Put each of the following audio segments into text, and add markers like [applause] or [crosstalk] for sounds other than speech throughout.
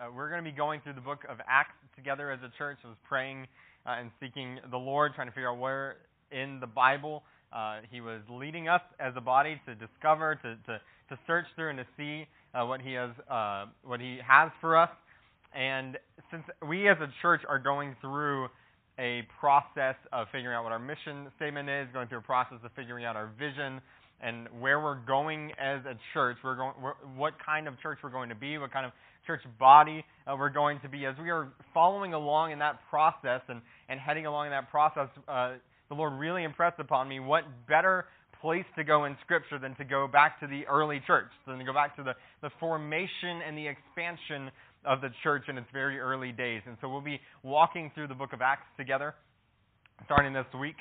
Uh, we're going to be going through the book of Acts together as a church. I was praying uh, and seeking the Lord, trying to figure out where in the Bible uh, He was leading us as a body to discover, to, to, to search through, and to see uh, what He has uh, what He has for us. And since we as a church are going through a process of figuring out what our mission statement is, going through a process of figuring out our vision, and where we're going as a church. We're going, we're, what kind of church we're going to be, what kind of church body uh, we're going to be. As we are following along in that process and, and heading along in that process, uh, the Lord really impressed upon me what better place to go in Scripture than to go back to the early church, than to go back to the, the formation and the expansion of the church in its very early days. And so we'll be walking through the book of Acts together starting this week.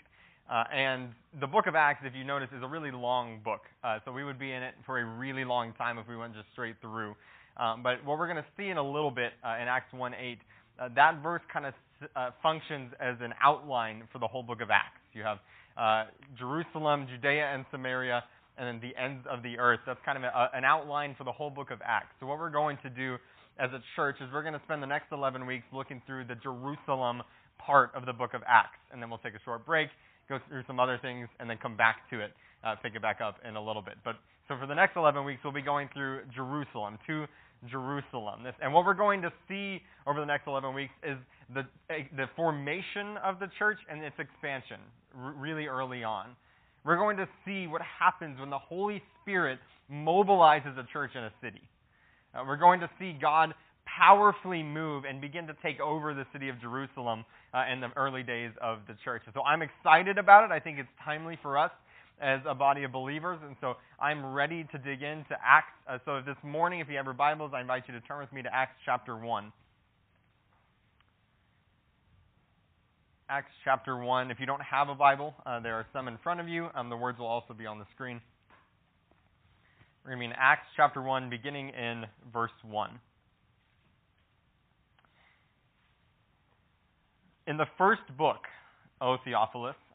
Uh, and the book of Acts, if you notice, is a really long book. Uh, so we would be in it for a really long time if we went just straight through. Um, but what we're going to see in a little bit uh, in Acts 1 8, uh, that verse kind of uh, functions as an outline for the whole book of Acts. You have uh, Jerusalem, Judea, and Samaria, and then the ends of the earth. That's kind of a, an outline for the whole book of Acts. So what we're going to do as a church is we're going to spend the next 11 weeks looking through the Jerusalem part of the book of Acts. And then we'll take a short break go through some other things, and then come back to it, uh, pick it back up in a little bit. But so for the next 11 weeks, we'll be going through Jerusalem, to Jerusalem. This, and what we're going to see over the next 11 weeks is the, the formation of the church and its expansion r- really early on. We're going to see what happens when the Holy Spirit mobilizes a church in a city. Uh, we're going to see God powerfully move and begin to take over the city of Jerusalem uh, in the early days of the church. So I'm excited about it. I think it's timely for us as a body of believers. And so I'm ready to dig into Acts. Uh, so this morning, if you have your Bibles, I invite you to turn with me to Acts chapter 1. Acts chapter 1. If you don't have a Bible, uh, there are some in front of you. Um, the words will also be on the screen. We're going to be in Acts chapter 1, beginning in verse 1. In the first book, O Theophilus,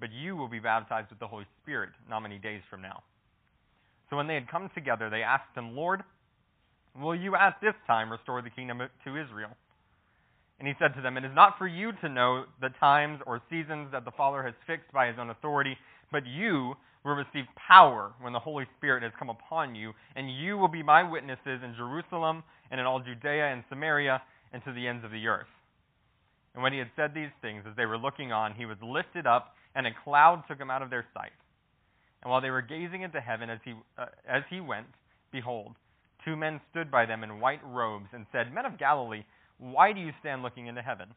but you will be baptized with the Holy Spirit not many days from now. So when they had come together, they asked him, Lord, will you at this time restore the kingdom to Israel? And he said to them, It is not for you to know the times or seasons that the Father has fixed by his own authority, but you will receive power when the Holy Spirit has come upon you, and you will be my witnesses in Jerusalem and in all Judea and Samaria and to the ends of the earth. And when he had said these things, as they were looking on, he was lifted up and a cloud took him out of their sight. And while they were gazing into heaven as he, uh, as he went, behold, two men stood by them in white robes and said, Men of Galilee, why do you stand looking into heaven?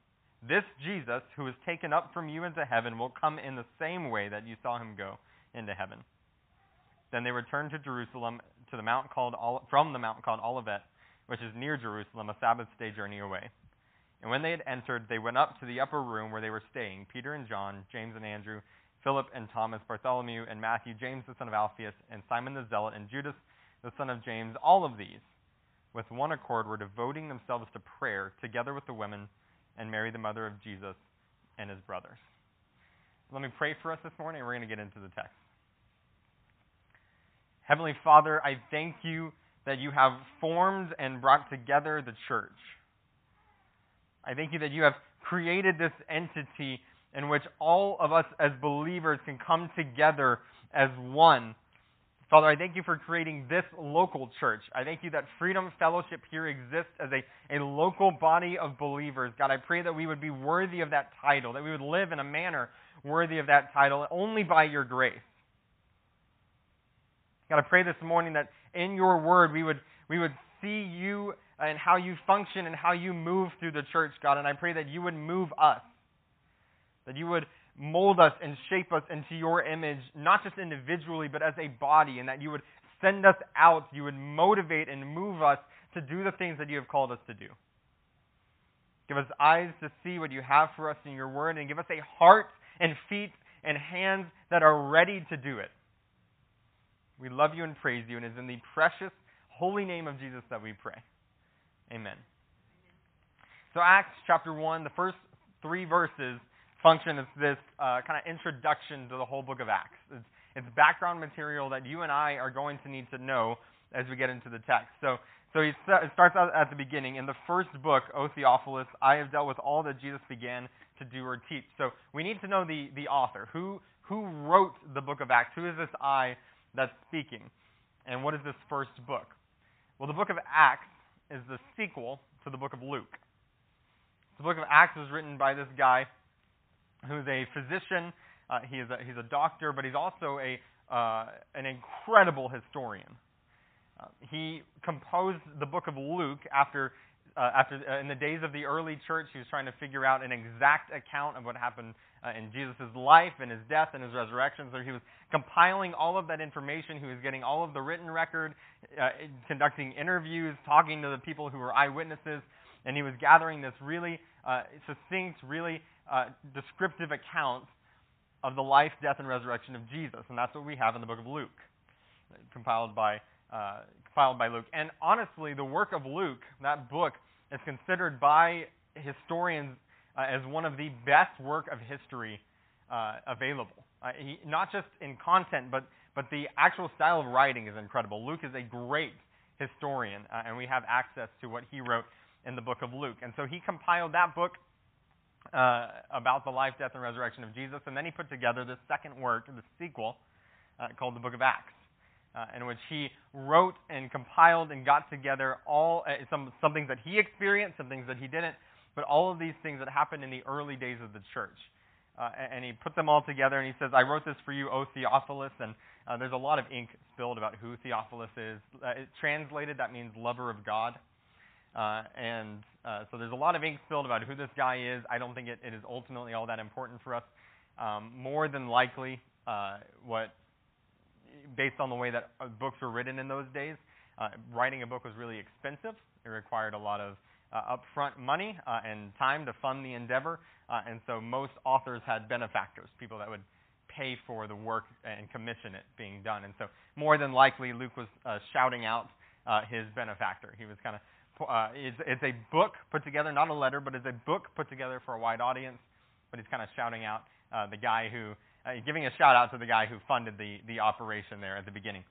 This Jesus, who is taken up from you into heaven, will come in the same way that you saw him go into heaven. Then they returned to Jerusalem to the mount called from the mountain called Olivet, which is near Jerusalem, a Sabbath day journey away. And when they had entered, they went up to the upper room where they were staying Peter and John, James and Andrew, Philip and Thomas, Bartholomew and Matthew, James the son of Alphaeus, and Simon the Zealot, and Judas the son of James. All of these, with one accord, were devoting themselves to prayer together with the women and Mary, the mother of Jesus, and his brothers. Let me pray for us this morning, and we're going to get into the text. Heavenly Father, I thank you that you have formed and brought together the church. I thank you that you have created this entity in which all of us as believers can come together as one. Father, I thank you for creating this local church. I thank you that Freedom Fellowship here exists as a, a local body of believers. God, I pray that we would be worthy of that title, that we would live in a manner worthy of that title only by your grace. God, I pray this morning that in your word we would, we would see you and how you function and how you move through the church, God. And I pray that you would move us, that you would mold us and shape us into your image, not just individually, but as a body, and that you would send us out, you would motivate and move us to do the things that you have called us to do. Give us eyes to see what you have for us in your word, and give us a heart and feet and hands that are ready to do it. We love you and praise you, and it is in the precious, holy name of Jesus that we pray. Amen. So, Acts chapter 1, the first three verses function as this uh, kind of introduction to the whole book of Acts. It's, it's background material that you and I are going to need to know as we get into the text. So, so it starts out at the beginning. In the first book, O Theophilus, I have dealt with all that Jesus began to do or teach. So we need to know the, the author. Who, who wrote the book of Acts? Who is this I that's speaking? And what is this first book? Well, the book of Acts is the sequel to the book of Luke. The book of Acts was written by this guy who's a physician. Uh, he is a, he's a doctor, but he's also a, uh, an incredible historian. Uh, he composed the book of Luke after, uh, after uh, in the days of the early church. He was trying to figure out an exact account of what happened uh, in Jesus' life and his death and his resurrection. So he was compiling all of that information. He was getting all of the written record, uh, conducting interviews, talking to the people who were eyewitnesses, and he was gathering this really uh, succinct, really uh, descriptive account of the life, death, and resurrection of Jesus. And that's what we have in the book of Luke, compiled by, uh, compiled by Luke. And honestly, the work of Luke, that book, is considered by historians uh, as one of the best work of history uh, available. Uh, he, not just in content, but, but the actual style of writing is incredible. Luke is a great historian, uh, and we have access to what he wrote in the book of Luke. And so he compiled that book uh, about the life, death, and resurrection of Jesus, and then he put together this second work, the sequel, called the book of Acts. Uh, in which he wrote and compiled and got together all uh, some some things that he experienced, some things that he didn't, but all of these things that happened in the early days of the church. Uh, and he put them all together, and he says, "I wrote this for you, O Theophilus." And uh, there's a lot of ink spilled about who Theophilus is. Uh, it, translated, that means lover of God. Uh, and uh, so there's a lot of ink spilled about who this guy is. I don't think it, it is ultimately all that important for us. Um, more than likely, uh, what based on the way that uh, books were written in those days, uh, writing a book was really expensive. It required a lot of uh, upfront money uh, and time to fund the endeavor, uh, and so most authors had benefactors, people that would pay for the work and commission it being done. And so more than likely, Luke was uh, shouting out his benefactor. He was kind of it's, it's a book put together, not a letter, but it's a book put together for a wide audience. But he's kind of shouting out the guy who, uh, giving a shout out to the guy who funded the, the operation there at the beginning.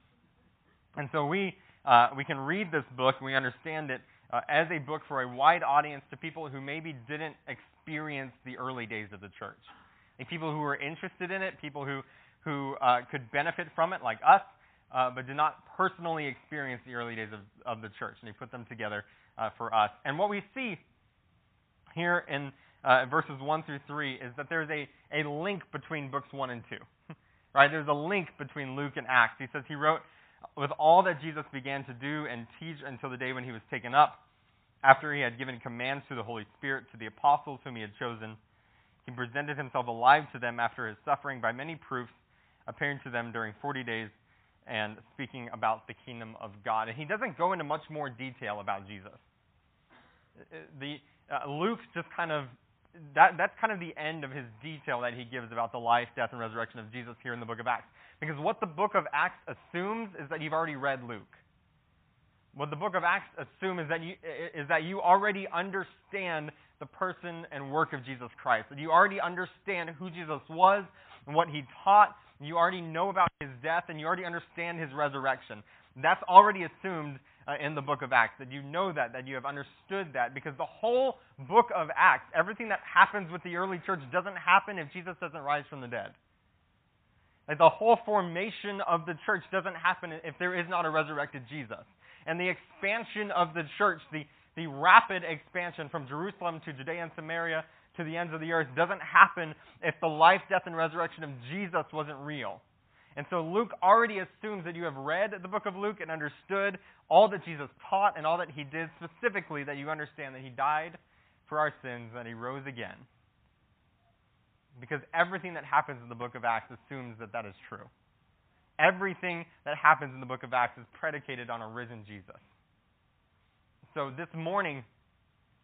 And so we, uh, we can read this book and we understand it uh, as a book for a wide audience to people who maybe didn't experience the early days of the church. Like people who were interested in it, people who, who uh, could benefit from it, like us, uh, but did not personally experience the early days of, of the church. And he put them together uh, for us. And what we see here in uh, verses 1 through 3 is that there's a, a link between books 1 and 2. [laughs] right? There's a link between Luke and Acts. He says he wrote with all that Jesus began to do and teach until the day when he was taken up, after he had given commands through the Holy Spirit to the apostles whom he had chosen. He presented himself alive to them after his suffering by many proofs, appearing to them during 40 days and speaking about the kingdom of God. And he doesn't go into much more detail about Jesus. The uh, Luke just kind of that that's kind of the end of his detail that he gives about the life, death, and resurrection of Jesus here in the book of Acts. Because what the book of Acts assumes is that you've already read Luke. What the book of Acts assumes is that you is that you already understand the person and work of Jesus Christ. That you already understand who Jesus was and what he taught you already know about his death and you already understand his resurrection. That's already assumed uh, in the book of Acts, that you know that, that you have understood that, because the whole book of Acts, everything that happens with the early church doesn't happen if Jesus doesn't rise from the dead. Like the whole formation of the church doesn't happen if there is not a resurrected Jesus. And the expansion of the church, the, the rapid expansion from Jerusalem to Judea and Samaria to the ends of the earth doesn't happen if the life, death, and resurrection of Jesus wasn't real. And so Luke already assumes that you have read the book of Luke and understood all that Jesus taught and all that he did, specifically that you understand that he died for our sins, that he rose again. Because everything that happens in the book of Acts assumes that that is true. Everything that happens in the book of Acts is predicated on a risen Jesus. So this morning,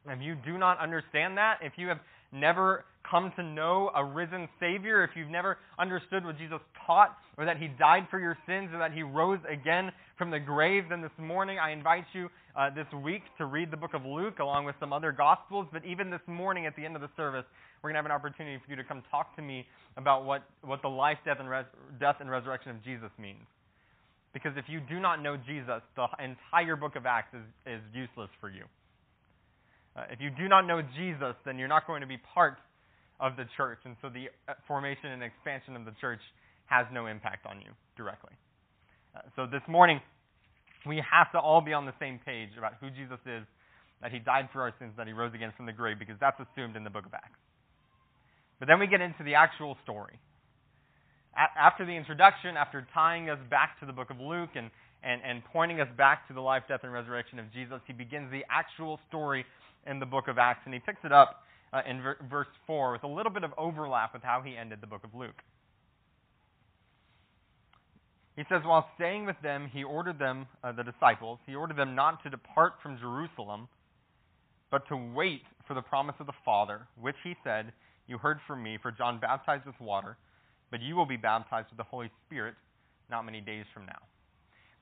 If you do not understand that, if you have never come to know a risen Savior, if you've never understood what Jesus taught, or that He died for your sins, or that He rose again from the grave, then this morning I invite you uh, this week to read the book of Luke along with some other Gospels. But even this morning at the end of the service, we're going to have an opportunity for you to come talk to me about what, what the life, death, and, res- death and resurrection of Jesus means. Because if you do not know Jesus, the entire book of Acts is, is useless for you. Uh, if you do not know Jesus, then you're not going to be part of the church. And so the uh, formation and expansion of the church has no impact on you directly. Uh, so this morning, we have to all be on the same page about who Jesus is, that he died for our sins, that he rose again from the grave, because that's assumed in the book of Acts. But then we get into the actual story. A- after the introduction, after tying us back to the book of Luke and, and, and pointing us back to the life, death, and resurrection of Jesus, he begins the actual story in the book of Acts, and he picks it up uh, in ver- verse 4 with a little bit of overlap with how he ended the book of Luke. He says, While staying with them, he ordered them, uh, the disciples, he ordered them not to depart from Jerusalem, but to wait for the promise of the Father, which he said, You heard from me, for John baptized with water, but you will be baptized with the Holy Spirit not many days from now.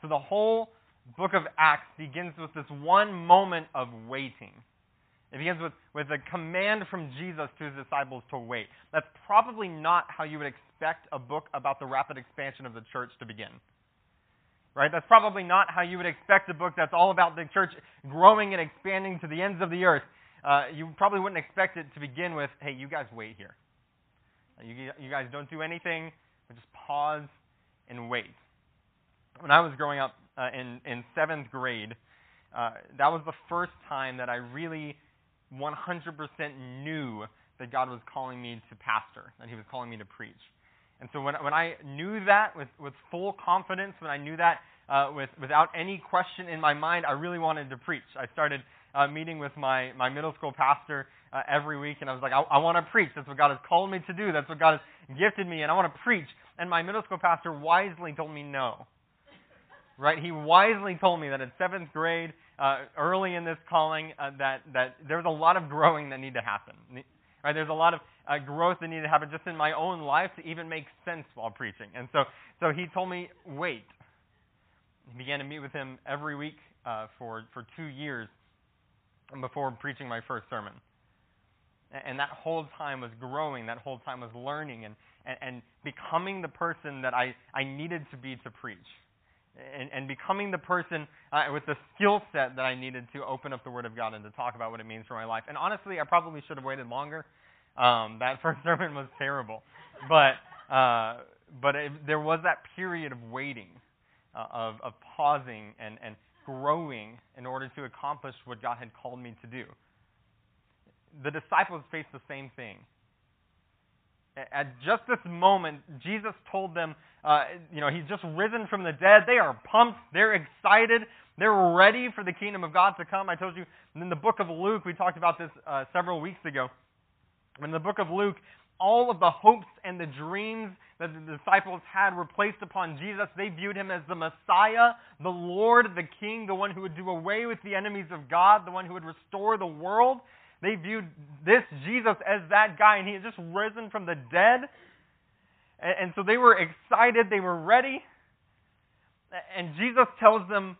So the whole book of Acts begins with this one moment of waiting. It begins with, with a command from Jesus to his disciples to wait. That's probably not how you would expect a book about the rapid expansion of the church to begin. Right? That's probably not how you would expect a book that's all about the church growing and expanding to the ends of the earth. Uh, you probably wouldn't expect it to begin with, hey, you guys wait here. You, you guys don't do anything, but just pause and wait. When I was growing up uh, in, in seventh grade, uh, that was the first time that I really 100% knew that God was calling me to pastor, that He was calling me to preach. And so when, when I knew that with, with full confidence, when I knew that uh, with, without any question in my mind, I really wanted to preach. I started uh, meeting with my, my middle school pastor uh, every week, and I was like, I, I want to preach. That's what God has called me to do. That's what God has gifted me, and I want to preach. And my middle school pastor wisely told me no. Right? He wisely told me that in seventh grade, uh, early in this calling uh, that that there's a lot of growing that need to happen. Right? There's a lot of uh, growth that needed to happen just in my own life to even make sense while preaching. And so so he told me wait. He began to meet with him every week uh, for for two years and before preaching my first sermon. And that whole time was growing. That whole time was learning and, and, and becoming the person that I, I needed to be to preach and, and becoming the person uh, with the skill set that I needed to open up the Word of God and to talk about what it means for my life. And honestly, I probably should have waited longer. Um, that [laughs] first sermon was terrible, but uh, but it, there was that period of waiting, uh, of of pausing and and growing in order to accomplish what God had called me to do. The disciples faced the same thing. At just this moment, Jesus told them, uh, you know, he's just risen from the dead. They are pumped. They're excited. They're ready for the kingdom of God to come. I told you in the book of Luke, we talked about this uh, several weeks ago. In the book of Luke, all of the hopes and the dreams that the disciples had were placed upon Jesus. They viewed him as the Messiah, the Lord, the King, the one who would do away with the enemies of God, the one who would restore the world. They viewed this Jesus as that guy, and he had just risen from the dead. And, and so they were excited, they were ready. And Jesus tells them,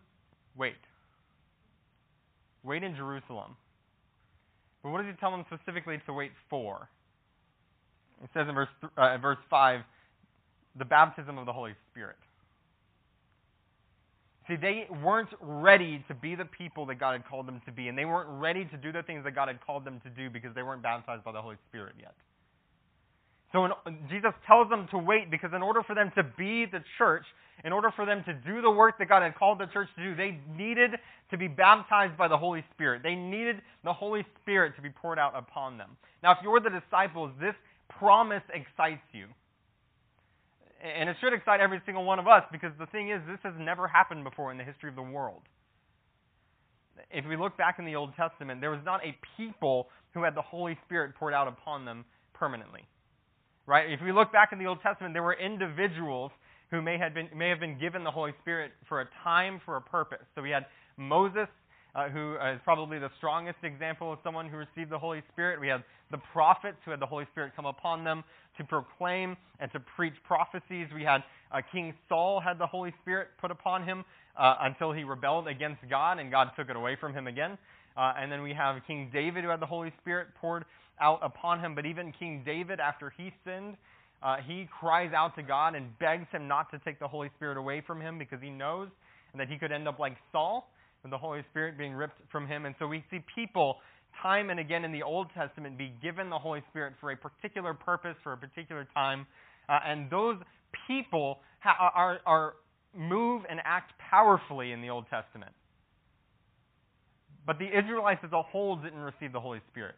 wait. Wait in Jerusalem. But what does he tell them specifically to wait for? It says in verse, uh, verse 5 the baptism of the Holy Spirit. See, they weren't ready to be the people that God had called them to be, and they weren't ready to do the things that God had called them to do because they weren't baptized by the Holy Spirit yet. So when, uh, Jesus tells them to wait because in order for them to be the church, in order for them to do the work that God had called the church to do, they needed to be baptized by the Holy Spirit. They needed the Holy Spirit to be poured out upon them. Now, if you're the disciples, this promise excites you. And it should excite every single one of us because the thing is, this has never happened before in the history of the world. If we look back in the Old Testament, there was not a people who had the Holy Spirit poured out upon them permanently. Right? If we look back in the Old Testament, there were individuals who may have been, may have been given the Holy Spirit for a time, for a purpose. So we had Moses uh, who is probably the strongest example of someone who received the Holy Spirit. We have the prophets who had the Holy Spirit come upon them to proclaim and to preach prophecies. We had uh, King Saul had the Holy Spirit put upon him uh, until he rebelled against God, and God took it away from him again. Uh, and then we have King David who had the Holy Spirit poured out upon him. But even King David, after he sinned, uh, he cries out to God and begs him not to take the Holy Spirit away from him because he knows that he could end up like Saul with the Holy Spirit being ripped from him. And so we see people time and again in the Old Testament be given the Holy Spirit for a particular purpose, for a particular time. Uh, and those people ha- are, are move and act powerfully in the Old Testament. But the Israelites as a whole didn't receive the Holy Spirit.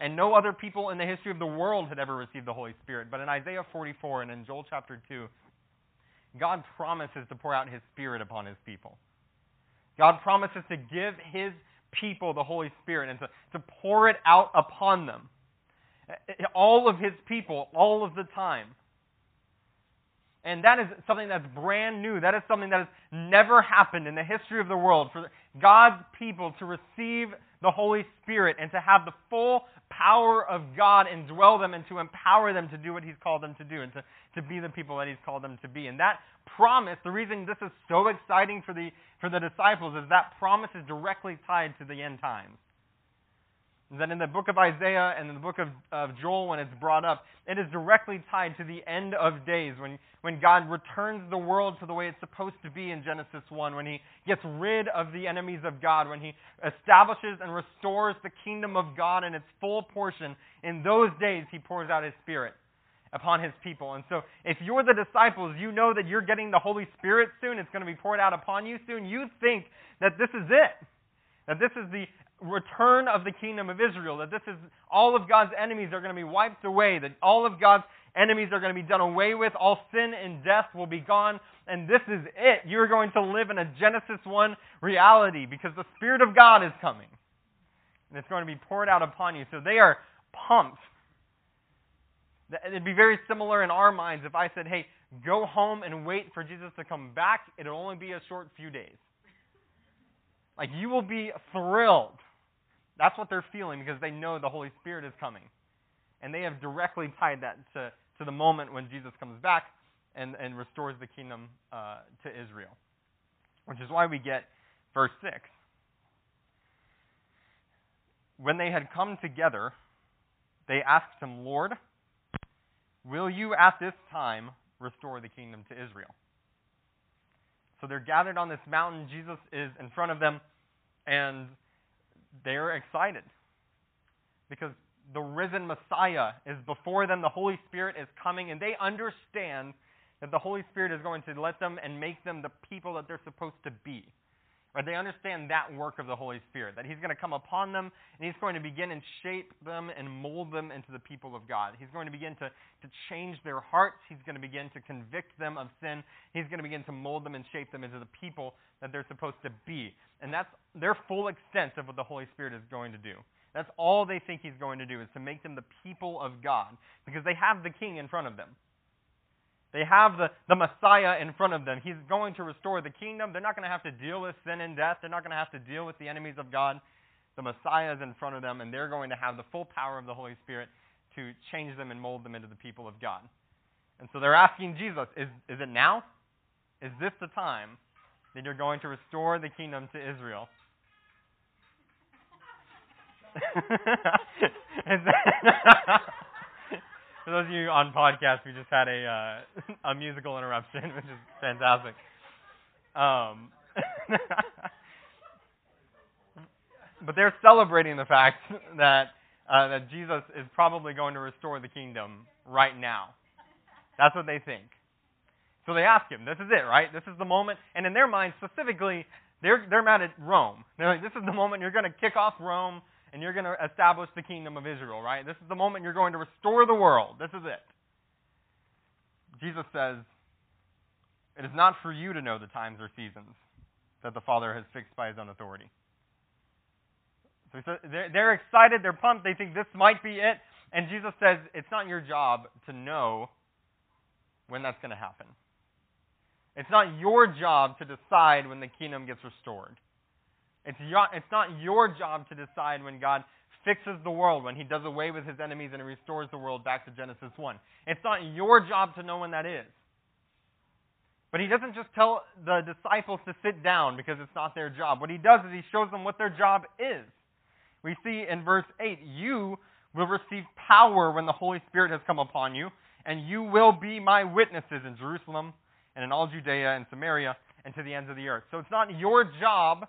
And no other people in the history of the world had ever received the Holy Spirit. But in Isaiah 44 and in Joel chapter 2, God promises to pour out his Spirit upon his people. God promises to give his people the Holy Spirit and to, to pour it out upon them. All of his people, all of the time. And that is something that's brand new. That is something that has never happened in the history of the world for God's people to receive the Holy Spirit and to have the full power of God indwell them and to empower them to do what He's called them to do and to, to be the people that He's called them to be. And that promise, the reason this is so exciting for the, for the disciples is that promise is directly tied to the end times that in the book of Isaiah and in the book of, of Joel, when it's brought up, it is directly tied to the end of days, when, when God returns the world to the way it's supposed to be in Genesis 1, when He gets rid of the enemies of God, when He establishes and restores the kingdom of God in its full portion. In those days, He pours out His Spirit upon His people. And so, if you're the disciples, you know that you're getting the Holy Spirit soon, it's going to be poured out upon you soon. You think that this is it that this is the return of the kingdom of Israel, that this is all of God's enemies are going to be wiped away, that all of God's enemies are going to be done away with, all sin and death will be gone, and this is it. You're going to live in a Genesis 1 reality because the Spirit of God is coming. And it's going to be poured out upon you. So they are pumped. It'd be very similar in our minds if I said, hey, go home and wait for Jesus to come back. It'll only be a short few days. Like, you will be thrilled that's what they're feeling because they know the Holy Spirit is coming. And they have directly tied that to, to the moment when Jesus comes back and, and restores the kingdom uh, to Israel. Which is why we get verse 6. When they had come together, they asked him, Lord, will you at this time restore the kingdom to Israel? So they're gathered on this mountain. Jesus is in front of them, and they're excited because the risen Messiah is before them. The Holy Spirit is coming, and they understand that the Holy Spirit is going to let them and make them the people that they're supposed to be. They understand that work of the Holy Spirit, that He's going to come upon them and He's going to begin and shape them and mold them into the people of God. He's going to begin to, to change their hearts. He's going to begin to convict them of sin. He's going to begin to mold them and shape them into the people that they're supposed to be. And that's their full extent of what the Holy Spirit is going to do. That's all they think He's going to do, is to make them the people of God, because they have the King in front of them. They have the, the Messiah in front of them. He's going to restore the kingdom. They're not going to have to deal with sin and death. They're not going to have to deal with the enemies of God. The Messiah is in front of them, and they're going to have the full power of the Holy Spirit to change them and mold them into the people of God. And so they're asking Jesus, is, is it now? Is this the time that you're going to restore the kingdom to Israel? [laughs] For those of you on podcast, we just had a uh, [laughs] a musical interruption, [laughs] which is fantastic. Um, [laughs] but they're celebrating the fact that uh, that Jesus is probably going to restore the kingdom right now. That's what they think. So they ask him, "This is it, right? This is the moment." And in their mind, specifically, they're they're mad at Rome. They're like, "This is the moment you're going to kick off Rome and you're going to establish the kingdom of Israel, right? This is the moment you're going to restore the world. This is it. Jesus says, It is not for you to know the times or seasons that the Father has fixed by his own authority. So they're, they're excited, they're pumped, they think this might be it. And Jesus says, It's not your job to know when that's going to happen. It's not your job to decide when the kingdom gets restored. It's, your, it's not your job to decide when God fixes the world, when he does away with his enemies and restores the world back to Genesis 1. It's not your job to know when that is. But he doesn't just tell the disciples to sit down because it's not their job. What he does is he shows them what their job is. We see in verse 8, you will receive power when the Holy Spirit has come upon you, and you will be my witnesses in Jerusalem and in all Judea and Samaria and to the ends of the earth. So it's not your job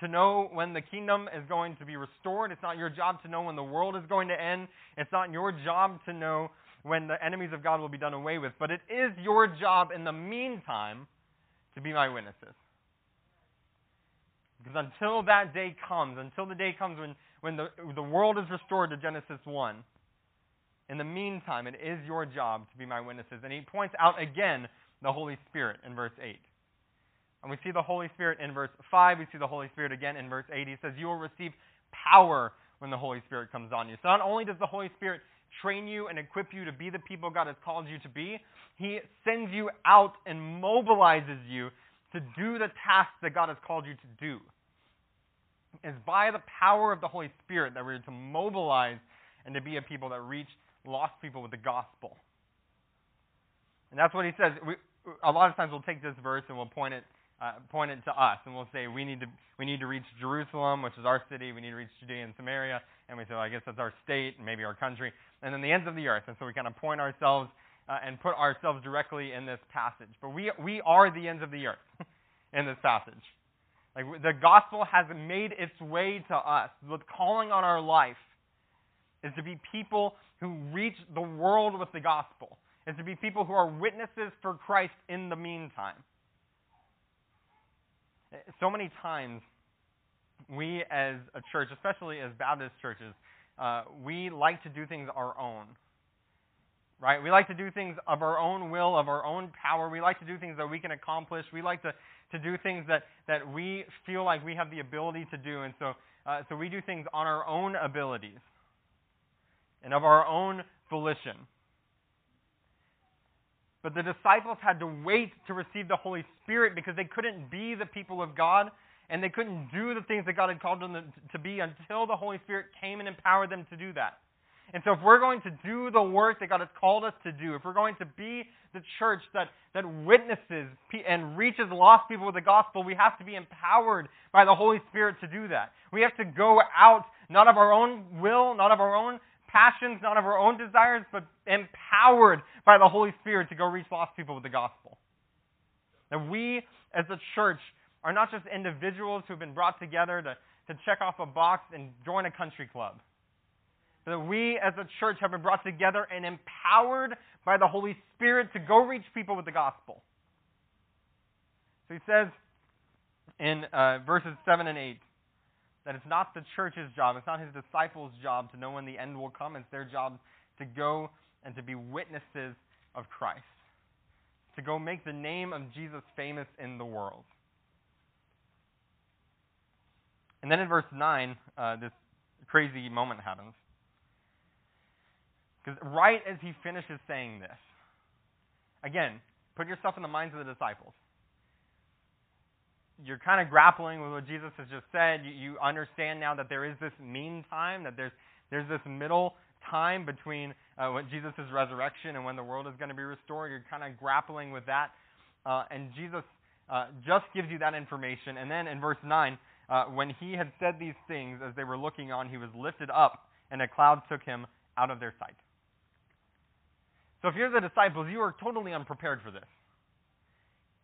to know when the kingdom is going to be restored. It's not your job to know when the world is going to end. It's not your job to know when the enemies of God will be done away with. But it is your job in the meantime to be my witnesses. Because until that day comes, until the day comes when, when the, the world is restored to Genesis 1, in the meantime, it is your job to be my witnesses. And he points out again the Holy Spirit in verse 8. And we see the Holy Spirit in verse 5. We see the Holy Spirit again in verse 8. He says, You will receive power when the Holy Spirit comes on you. So not only does the Holy Spirit train you and equip you to be the people God has called you to be, He sends you out and mobilizes you to do the tasks that God has called you to do. It's by the power of the Holy Spirit that we're to mobilize and to be a people that reach lost people with the gospel. And that's what he says. We, a lot of times we'll take this verse and we'll point it uh, point it to us, and we'll say we need to we need to reach Jerusalem, which is our city. We need to reach Judea and Samaria, and we say, well, I guess that's our state and maybe our country, and then the ends of the earth. And so we kind of point ourselves uh, and put ourselves directly in this passage. But we we are the ends of the earth [laughs] in this passage. Like the gospel has made its way to us. The calling on our life is to be people who reach the world with the gospel. Is to be people who are witnesses for Christ in the meantime. So many times, we as a church, especially as Baptist churches, uh, we like to do things our own. Right? We like to do things of our own will, of our own power. We like to do things that we can accomplish. We like to, to do things that, that we feel like we have the ability to do. And so, uh, so we do things on our own abilities and of our own volition. But the disciples had to wait to receive the Holy Spirit because they couldn't be the people of God and they couldn't do the things that God had called them to be until the Holy Spirit came and empowered them to do that. And so, if we're going to do the work that God has called us to do, if we're going to be the church that, that witnesses and reaches lost people with the gospel, we have to be empowered by the Holy Spirit to do that. We have to go out, not of our own will, not of our own passions, not of our own desires, but empowered by the Holy Spirit to go reach lost people with the gospel. And we, as a church, are not just individuals who've been brought together to, to check off a box and join a country club. That we, as a church, have been brought together and empowered by the Holy Spirit to go reach people with the gospel. So he says in uh, verses 7 and 8 that it's not the church's job, it's not his disciples' job to know when the end will come. It's their job to go and to be witnesses of Christ, to go make the name of Jesus famous in the world. And then in verse 9, uh, this crazy moment happens. Because right as he finishes saying this, again, put yourself in the minds of the disciples you're kind of grappling with what Jesus has just said. You, you understand now that there is this mean time, that there's there's this middle time between uh, when Jesus' resurrection and when the world is going to be restored. You're kind of grappling with that, uh, and Jesus uh, just gives you that information. And then in verse nine, uh, when he had said these things, as they were looking on, he was lifted up, and a cloud took him out of their sight. So if you're the disciples, you are totally unprepared for this.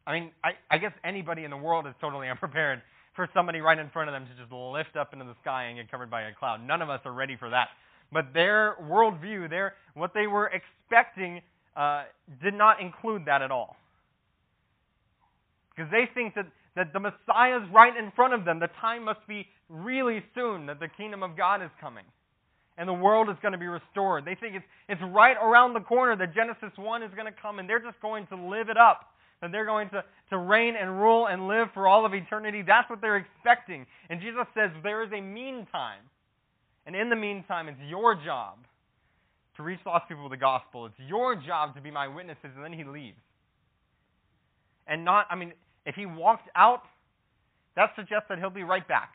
I mean, I, I guess anybody in the world is totally [laughs] unprepared for somebody right in front of them to just lift up into the sky and get covered by a cloud. None of us are ready for that. But their worldview, their what they were expecting, uh, did not include that at all. Because they think that, that the Messiah is right in front of them. The time must be really soon that the kingdom of God is coming. And the world is going to be restored. They think it's, it's right around the corner that Genesis 1 is going to come, and they're just going to live it up that they're going to, to reign and rule and live for all of eternity. That's what they're expecting. And Jesus says there is a meantime. And in the meantime, it's your job to reach lost people with the gospel. It's your job to be my witnesses. And then he leaves. And not, I mean, if he walked out, that suggests that he'll be right back.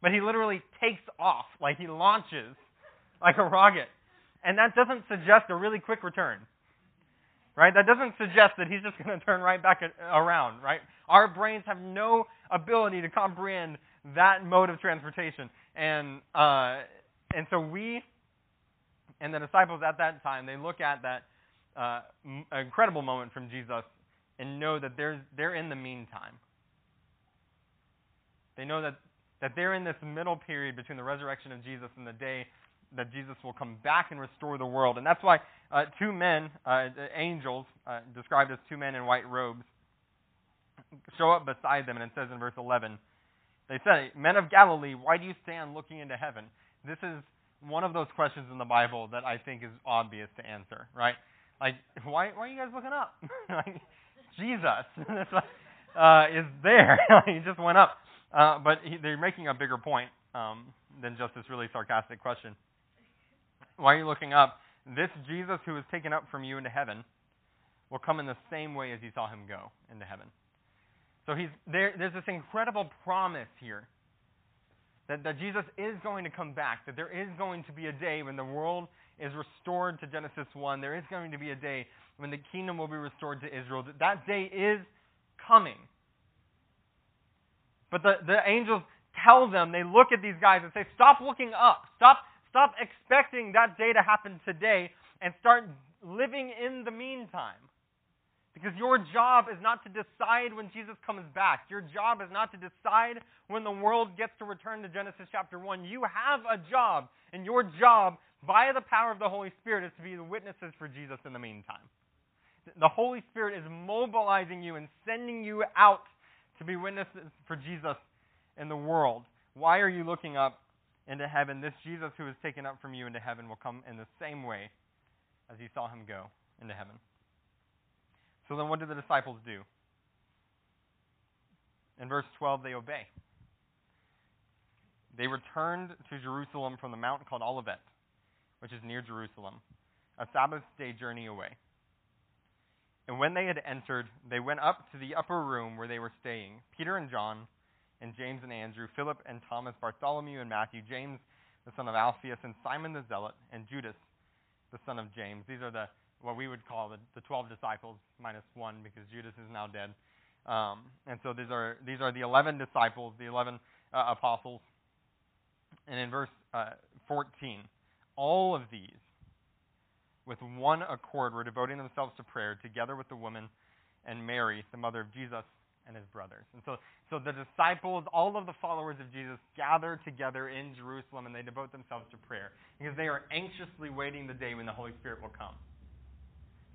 But he literally takes off, like he launches like a rocket. And that doesn't suggest a really quick return. Right? That doesn't suggest that he's just going to turn right back around, right? Our brains have no ability to comprehend that mode of transportation. And uh, and so we and the disciples at that time, they look at that uh, incredible moment from Jesus and know that they're, they're in the meantime. They know that, that they're in this middle period between the resurrection of Jesus and the day that Jesus will come back and restore the world. And that's why uh, two men, uh, angels, uh, described as two men in white robes, show up beside them. And it says in verse 11, they say, Men of Galilee, why do you stand looking into heaven? This is one of those questions in the Bible that I think is obvious to answer, right? Like, why, why are you guys looking up? [laughs] like, Jesus [laughs] uh, is there. [laughs] he just went up. Uh, but he, they're making a bigger point um, than just this really sarcastic question. Why are you looking up? This Jesus who was taken up from you into heaven will come in the same way as you saw him go into heaven. So he's there, there's this incredible promise here that, that Jesus is going to come back, that there is going to be a day when the world is restored to Genesis 1. There is going to be a day when the kingdom will be restored to Israel. That, that day is coming. But the, the angels tell them, they look at these guys and say, Stop looking up. Stop, stop expecting that day to happen today and start living in the meantime. Because your job is not to decide when Jesus comes back. Your job is not to decide when the world gets to return to Genesis chapter 1. You have a job, and your job, via the power of the Holy Spirit, is to be the witnesses for Jesus in the meantime. The Holy Spirit is mobilizing you and sending you out to be witnesses for Jesus in the world. Why are you looking up into heaven? This Jesus who was taken up from you into heaven will come in the same way as you saw him go into heaven. So then what do the disciples do? In verse 12, they obey. They returned to Jerusalem from the mountain called Olivet, which is near Jerusalem, a Sabbath day journey away. And when they had entered, they went up to the upper room where they were staying Peter and John, and James and Andrew, Philip and Thomas, Bartholomew and Matthew, James the son of Alphaeus, and Simon the Zealot, and Judas the son of James. These are the what we would call the, the 12 disciples minus one because Judas is now dead. Um, and so these are these are the 11 disciples, the 11 uh, apostles. And in verse uh, 14, all of these, with one accord, were devoting themselves to prayer together with the woman and Mary, the mother of Jesus, and his brothers. And so, so the disciples, all of the followers of Jesus, gather together in Jerusalem and they devote themselves to prayer because they are anxiously waiting the day when the Holy Spirit will come.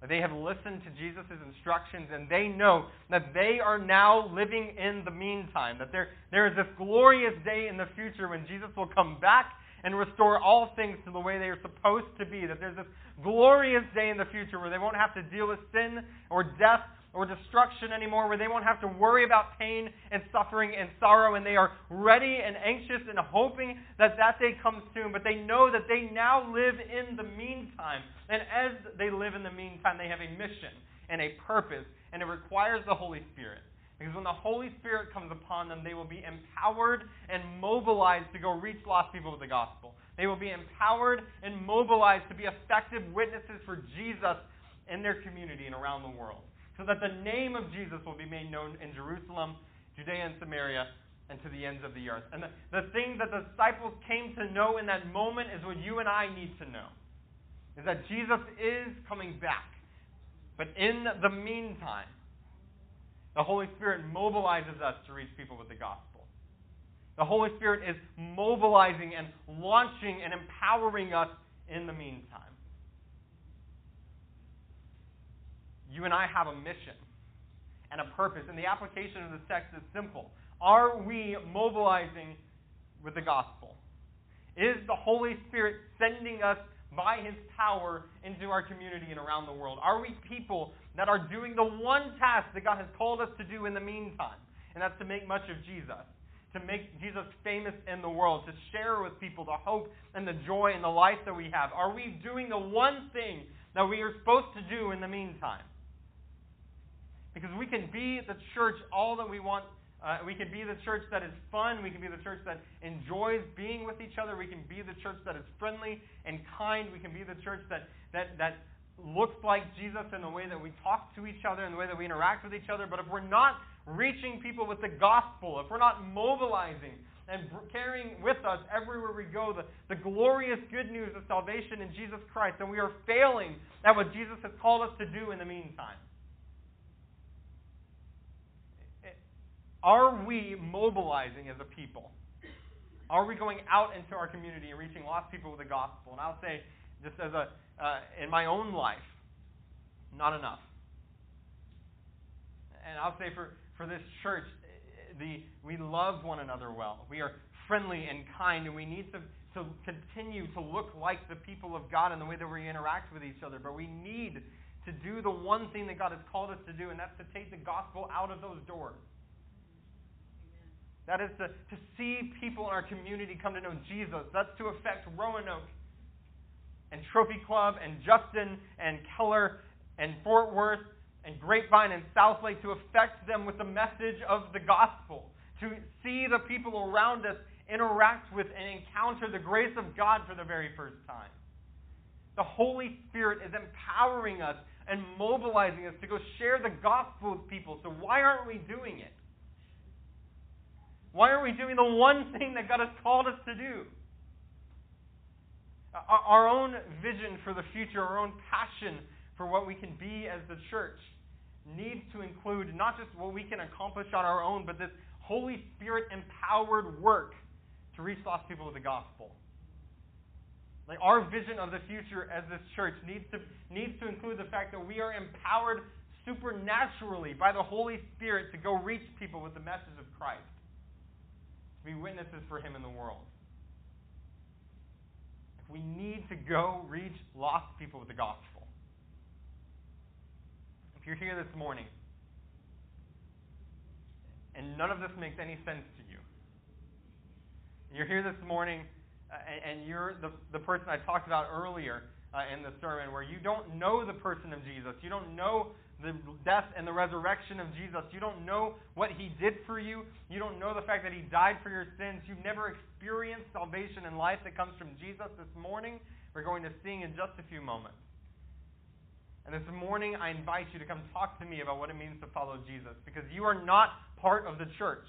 They have listened to Jesus' instructions and they know that they are now living in the meantime. That there, there is this glorious day in the future when Jesus will come back and restore all things to the way they are supposed to be. That there's this glorious day in the future where they won't have to deal with sin or death or destruction anymore, where they won't have to worry about pain and suffering and sorrow, and they are ready and anxious and hoping that that day comes soon. But they know that they now live in the meantime. And as they live in the meantime, they have a mission and a purpose, and it requires the Holy Spirit. Because when the Holy Spirit comes upon them, they will be empowered and mobilized to go reach lost people with the gospel. They will be empowered and mobilized to be effective witnesses for Jesus in their community and around the world so that the name of Jesus will be made known in Jerusalem, Judea, and Samaria, and to the ends of the earth. And the, the thing that the disciples came to know in that moment is what you and I need to know is that Jesus is coming back. But in the meantime, the Holy Spirit mobilizes us to reach people with the gospel. The Holy Spirit is mobilizing and launching and empowering us in the meantime. You and I have a mission and a purpose. And the application of this text is simple. Are we mobilizing with the gospel? Is the Holy Spirit sending us by his power into our community and around the world? Are we people that are doing the one task that God has called us to do in the meantime? And that's to make much of Jesus, to make Jesus famous in the world, to share with people the hope and the joy and the life that we have. Are we doing the one thing that we are supposed to do in the meantime? Because we can be the church all that we want Uh, we can be the church that is fun. We can be the church that enjoys being with each other. We can be the church that is friendly and kind. We can be the church that, that, that looks like Jesus in the way that we talk to each other, in the way that we interact with each other. But if we're not reaching people with the gospel, if we're not mobilizing and carrying with us everywhere we go the, the glorious good news of salvation in Jesus Christ, then we are failing at what Jesus has called us to do in the meantime. Are we mobilizing as a people? Are we going out into our community and reaching lost people with the gospel? And I'll say, just as a, uh, in my own life, not enough. And I'll say for, for this church, the, we love one another well. We are friendly and kind, and we need to, to continue to look like the people of God in the way that we interact with each other. But we need to do the one thing that God has called us to do, and that's to take the gospel out of those doors. That is to, to see people in our community come to know Jesus. That's to affect Roanoke and Trophy Club and Justin and Keller and Fort Worth and Grapevine and Southlake to affect them with the message of the gospel. To see the people around us interact with and encounter the grace of God for the very first time. The Holy Spirit is empowering us and mobilizing us to go share the gospel with people. So why aren't we doing it? Why aren't we doing the one thing that God has called us to do? Our own vision for the future, our own passion for what we can be as the church needs to include not just what we can accomplish on our own, but this Holy Spirit empowered work to reach lost people with the gospel. Like our vision of the future as this church needs to needs to include the fact that we are empowered supernaturally by the Holy Spirit to go reach people with the message of Christ be witnesses for him in the world. We need to go reach lost people with the gospel. If you're here this morning and none of this makes any sense to you, you're here this morning uh, and, and, you're the, the person I talked about earlier uh, in the sermon where you don't know the person of Jesus, you don't know the death and the resurrection of Jesus. You don't know what he did for you. You don't know the fact that he died for your sins. You've never experienced salvation and life that comes from Jesus. This morning, we're going to sing in just a few moments. And this morning, I invite you to come talk to me about what it means to follow Jesus because you are not part of the church.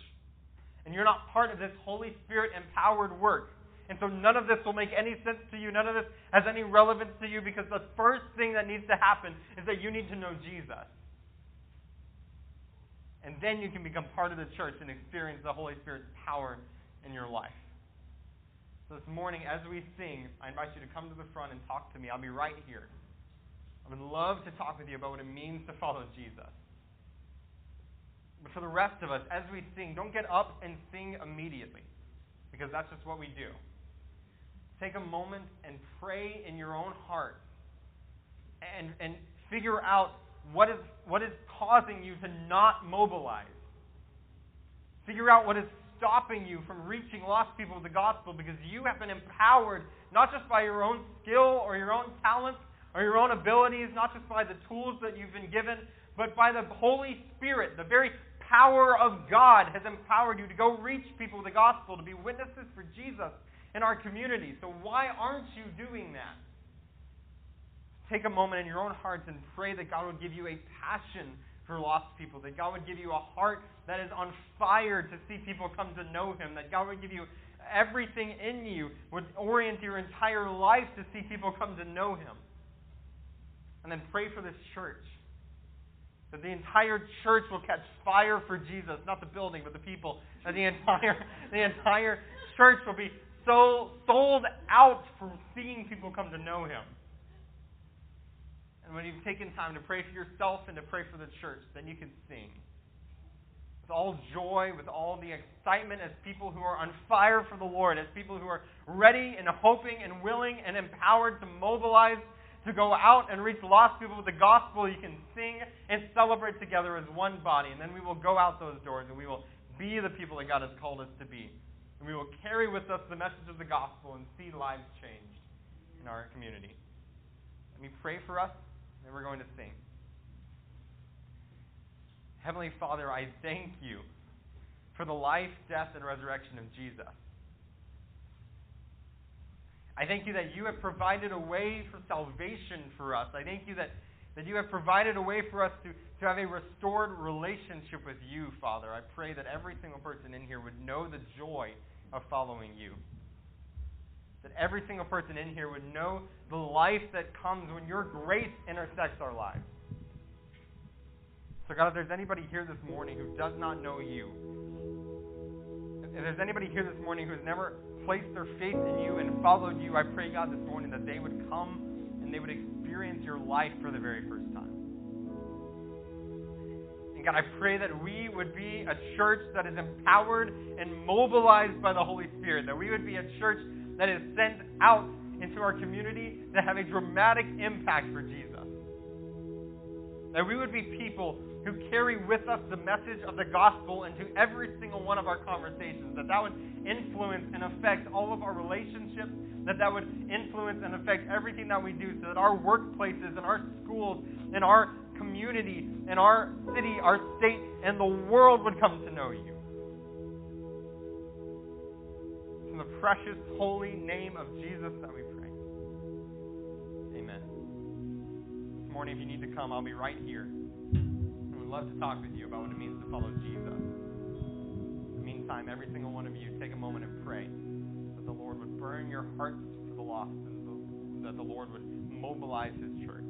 And you're not part of this Holy Spirit empowered work. And so none of this will make any sense to you. None of this has any relevance to you because the first thing that needs to happen is that you need to know Jesus. And then you can become part of the church and experience the Holy Spirit's power in your life. So this morning, as we sing, I invite you to come to the front and talk to me. I'll be right here. I would love to talk with you about what it means to follow Jesus. But for the rest of us, as we sing, don't get up and sing immediately because that's just what we do take a moment and pray in your own heart and, and figure out what is, what is causing you to not mobilize. Figure out what is stopping you from reaching lost people with the gospel because you have been empowered not just by your own skill or your own talents or your own abilities, not just by the tools that you've been given, but by the Holy Spirit. The very power of God has empowered you to go reach people with the gospel, to be witnesses for Jesus in our community. So why aren't you doing that? Take a moment in your own hearts and pray that God would give you a passion for lost people, that God would give you a heart that is on fire to see people come to know Him, that God would give you everything in you, would orient your entire life to see people come to know Him. And then pray for this church. That the entire church will catch fire for Jesus, not the building, but the people. That the entire, the entire church will be so sold out for seeing people come to know him. And when you've taken time to pray for yourself and to pray for the church, then you can sing. With all joy, with all the excitement, as people who are on fire for the Lord, as people who are ready and hoping and willing and empowered to mobilize to go out and reach lost people with the gospel, you can sing and celebrate together as one body. And then we will go out those doors and we will be the people that God has called us to be. And we will carry with us the message of the gospel and see lives changed in our community. Let me pray for us, and then we're going to sing. Heavenly Father, I thank you for the life, death, and resurrection of Jesus. I thank you that you have provided a way for salvation for us. I thank you that, that you have provided a way for us to, to have a restored relationship with you, Father. I pray that every single person in here would know the joy of following you. That every single person in here would know the life that comes when your grace intersects our lives. So, God, if there's anybody here this morning who does not know you, if there's anybody here this morning who has never placed their faith in you and followed you, I pray, God, this morning that they would come and they would experience your life for the very first time. God, I pray that we would be a church that is empowered and mobilized by the Holy Spirit, that we would be a church that is sent out into our community to have a dramatic impact for Jesus. That we would be people who carry with us the message of the gospel into every single one of our conversations. That that would influence and affect all of our relationships. That that would influence and affect everything that we do. So that our workplaces and our schools and our community and our city, our state, and the world would come to know you. In the precious, holy name of Jesus that we pray. Amen. This morning, if you need to come, I'll be right here We would love to talk with you about what it means to follow Jesus. In the meantime, every single one of you, take a moment and pray that the Lord would burn your hearts for the lost and that the Lord would mobilize his church.